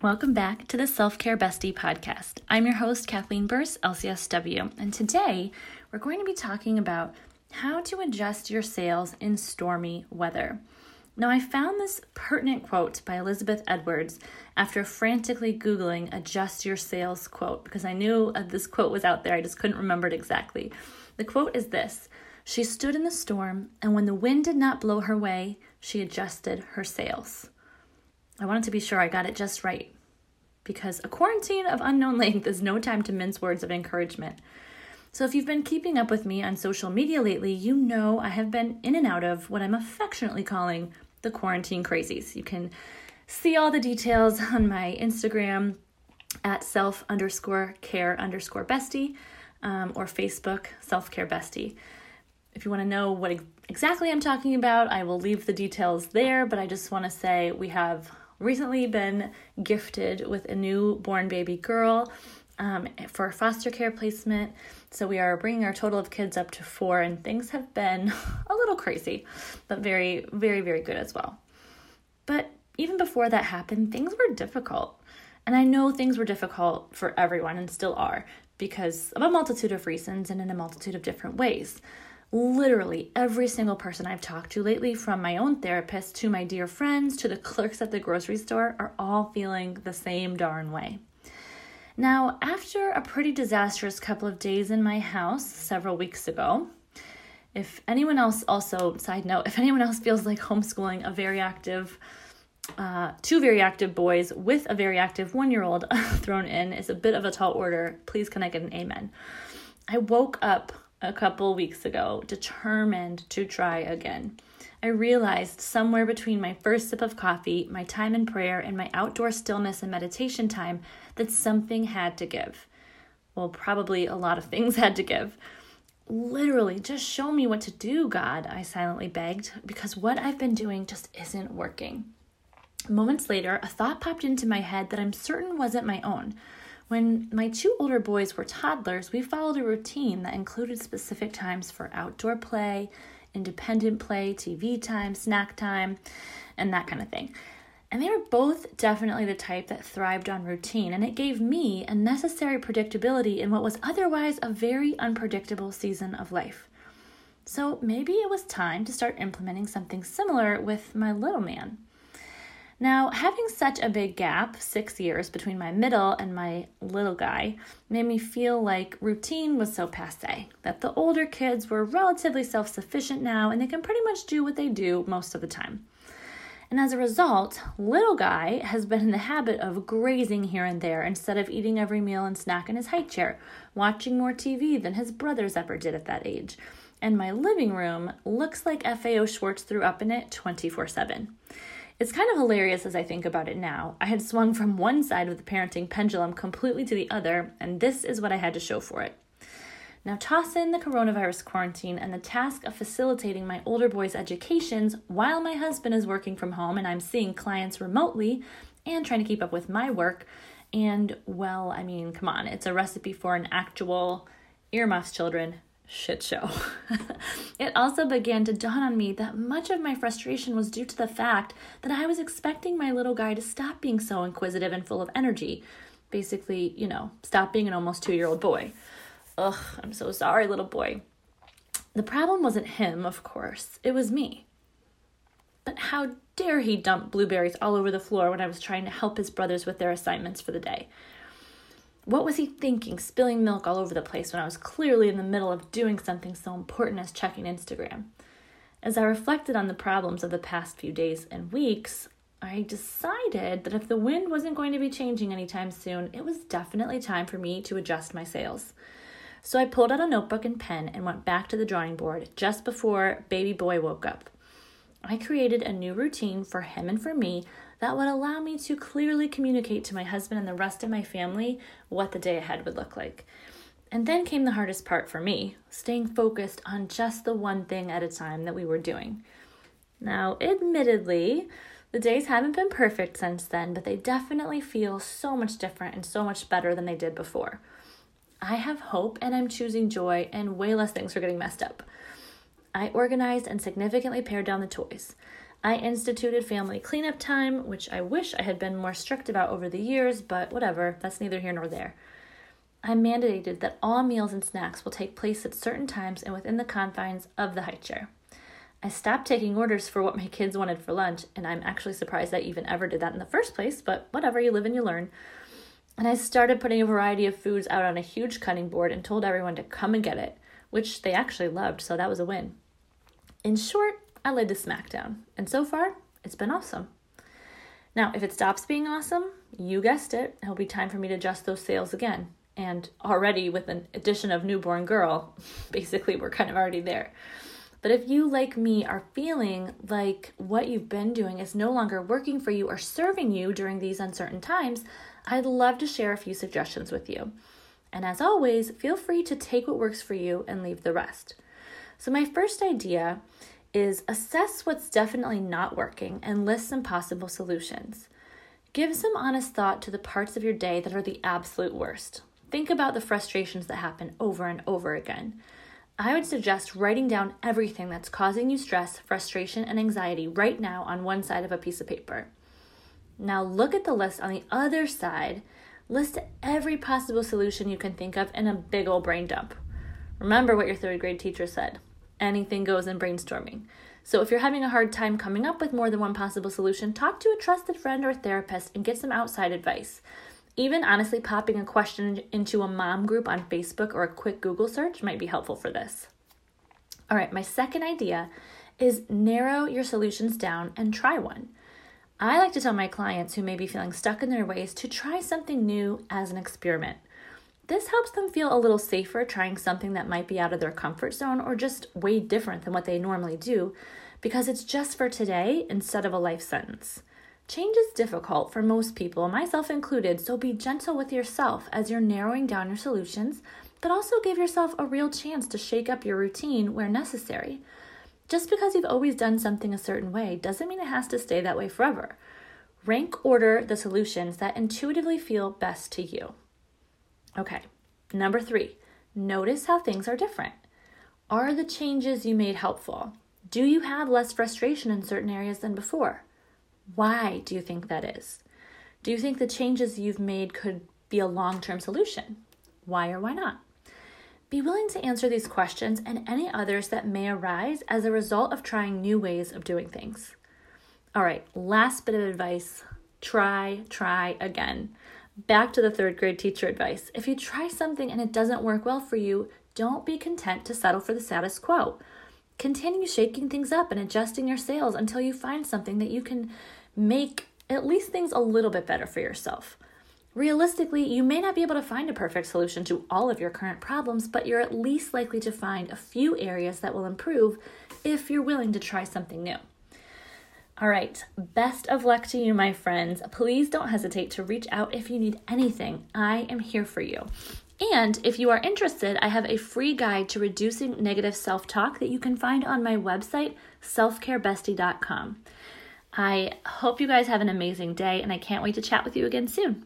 Welcome back to the Self Care Bestie podcast. I'm your host, Kathleen Burse, LCSW, and today we're going to be talking about how to adjust your sails in stormy weather. Now, I found this pertinent quote by Elizabeth Edwards after frantically Googling adjust your sails quote because I knew uh, this quote was out there, I just couldn't remember it exactly. The quote is this She stood in the storm, and when the wind did not blow her way, she adjusted her sails. I wanted to be sure I got it just right because a quarantine of unknown length is no time to mince words of encouragement. So, if you've been keeping up with me on social media lately, you know I have been in and out of what I'm affectionately calling the quarantine crazies. You can see all the details on my Instagram at self underscore care underscore bestie um, or Facebook self care bestie. If you want to know what exactly I'm talking about, I will leave the details there, but I just want to say we have recently been gifted with a newborn baby girl um, for foster care placement. So we are bringing our total of kids up to four, and things have been a little crazy, but very, very, very good as well. But even before that happened, things were difficult. And I know things were difficult for everyone and still are because of a multitude of reasons and in a multitude of different ways literally every single person I've talked to lately, from my own therapist to my dear friends to the clerks at the grocery store, are all feeling the same darn way. Now, after a pretty disastrous couple of days in my house several weeks ago, if anyone else also, side note, if anyone else feels like homeschooling a very active, uh, two very active boys with a very active one year old thrown in is a bit of a tall order, please can I get an amen? I woke up a couple weeks ago, determined to try again. I realized somewhere between my first sip of coffee, my time in prayer, and my outdoor stillness and meditation time that something had to give. Well, probably a lot of things had to give. Literally, just show me what to do, God, I silently begged, because what I've been doing just isn't working. Moments later, a thought popped into my head that I'm certain wasn't my own. When my two older boys were toddlers, we followed a routine that included specific times for outdoor play, independent play, TV time, snack time, and that kind of thing. And they were both definitely the type that thrived on routine, and it gave me a necessary predictability in what was otherwise a very unpredictable season of life. So maybe it was time to start implementing something similar with my little man. Now, having such a big gap, six years, between my middle and my little guy, made me feel like routine was so passe, that the older kids were relatively self sufficient now and they can pretty much do what they do most of the time. And as a result, little guy has been in the habit of grazing here and there instead of eating every meal and snack in his high chair, watching more TV than his brothers ever did at that age. And my living room looks like FAO Schwarz threw up in it 24 7. It's kind of hilarious as I think about it now. I had swung from one side of the parenting pendulum completely to the other, and this is what I had to show for it. Now, toss in the coronavirus quarantine and the task of facilitating my older boy's educations while my husband is working from home and I'm seeing clients remotely and trying to keep up with my work. And, well, I mean, come on, it's a recipe for an actual earmuffs, children, shit show. it also began to dawn on me that much of my frustration was due to the fact that I was expecting my little guy to stop being so inquisitive and full of energy. Basically, you know, stop being an almost two year old boy. Ugh, I'm so sorry, little boy. The problem wasn't him, of course, it was me. But how dare he dump blueberries all over the floor when I was trying to help his brothers with their assignments for the day? What was he thinking, spilling milk all over the place when I was clearly in the middle of doing something so important as checking Instagram? As I reflected on the problems of the past few days and weeks, I decided that if the wind wasn't going to be changing anytime soon, it was definitely time for me to adjust my sails. So I pulled out a notebook and pen and went back to the drawing board just before baby boy woke up. I created a new routine for him and for me that would allow me to clearly communicate to my husband and the rest of my family what the day ahead would look like. And then came the hardest part for me staying focused on just the one thing at a time that we were doing. Now, admittedly, the days haven't been perfect since then, but they definitely feel so much different and so much better than they did before. I have hope and I'm choosing joy, and way less things are getting messed up. I organized and significantly pared down the toys. I instituted family cleanup time, which I wish I had been more strict about over the years, but whatever, that's neither here nor there. I mandated that all meals and snacks will take place at certain times and within the confines of the high chair. I stopped taking orders for what my kids wanted for lunch, and I'm actually surprised I even ever did that in the first place, but whatever, you live and you learn. And I started putting a variety of foods out on a huge cutting board and told everyone to come and get it, which they actually loved, so that was a win. In short, I laid the smackdown, and so far, it's been awesome. Now, if it stops being awesome, you guessed it, it'll be time for me to adjust those sails again. And already, with an addition of newborn girl, basically, we're kind of already there. But if you, like me, are feeling like what you've been doing is no longer working for you or serving you during these uncertain times, I'd love to share a few suggestions with you. And as always, feel free to take what works for you and leave the rest. So, my first idea is assess what's definitely not working and list some possible solutions. Give some honest thought to the parts of your day that are the absolute worst. Think about the frustrations that happen over and over again. I would suggest writing down everything that's causing you stress, frustration, and anxiety right now on one side of a piece of paper. Now look at the list on the other side. List every possible solution you can think of in a big old brain dump. Remember what your third grade teacher said anything goes in brainstorming. So if you're having a hard time coming up with more than one possible solution, talk to a trusted friend or therapist and get some outside advice. Even honestly, popping a question into a mom group on Facebook or a quick Google search might be helpful for this. All right, my second idea is narrow your solutions down and try one. I like to tell my clients who may be feeling stuck in their ways to try something new as an experiment. This helps them feel a little safer trying something that might be out of their comfort zone or just way different than what they normally do because it's just for today instead of a life sentence. Change is difficult for most people, myself included, so be gentle with yourself as you're narrowing down your solutions, but also give yourself a real chance to shake up your routine where necessary. Just because you've always done something a certain way doesn't mean it has to stay that way forever. Rank order the solutions that intuitively feel best to you. Okay, number three, notice how things are different. Are the changes you made helpful? Do you have less frustration in certain areas than before? Why do you think that is? Do you think the changes you've made could be a long term solution? Why or why not? Be willing to answer these questions and any others that may arise as a result of trying new ways of doing things. All right, last bit of advice try, try again. Back to the third grade teacher advice. If you try something and it doesn't work well for you, don't be content to settle for the status quo. Continue shaking things up and adjusting your sails until you find something that you can make at least things a little bit better for yourself. Realistically, you may not be able to find a perfect solution to all of your current problems, but you're at least likely to find a few areas that will improve if you're willing to try something new. All right, best of luck to you, my friends. Please don't hesitate to reach out if you need anything. I am here for you. And if you are interested, I have a free guide to reducing negative self talk that you can find on my website, selfcarebestie.com. I hope you guys have an amazing day, and I can't wait to chat with you again soon.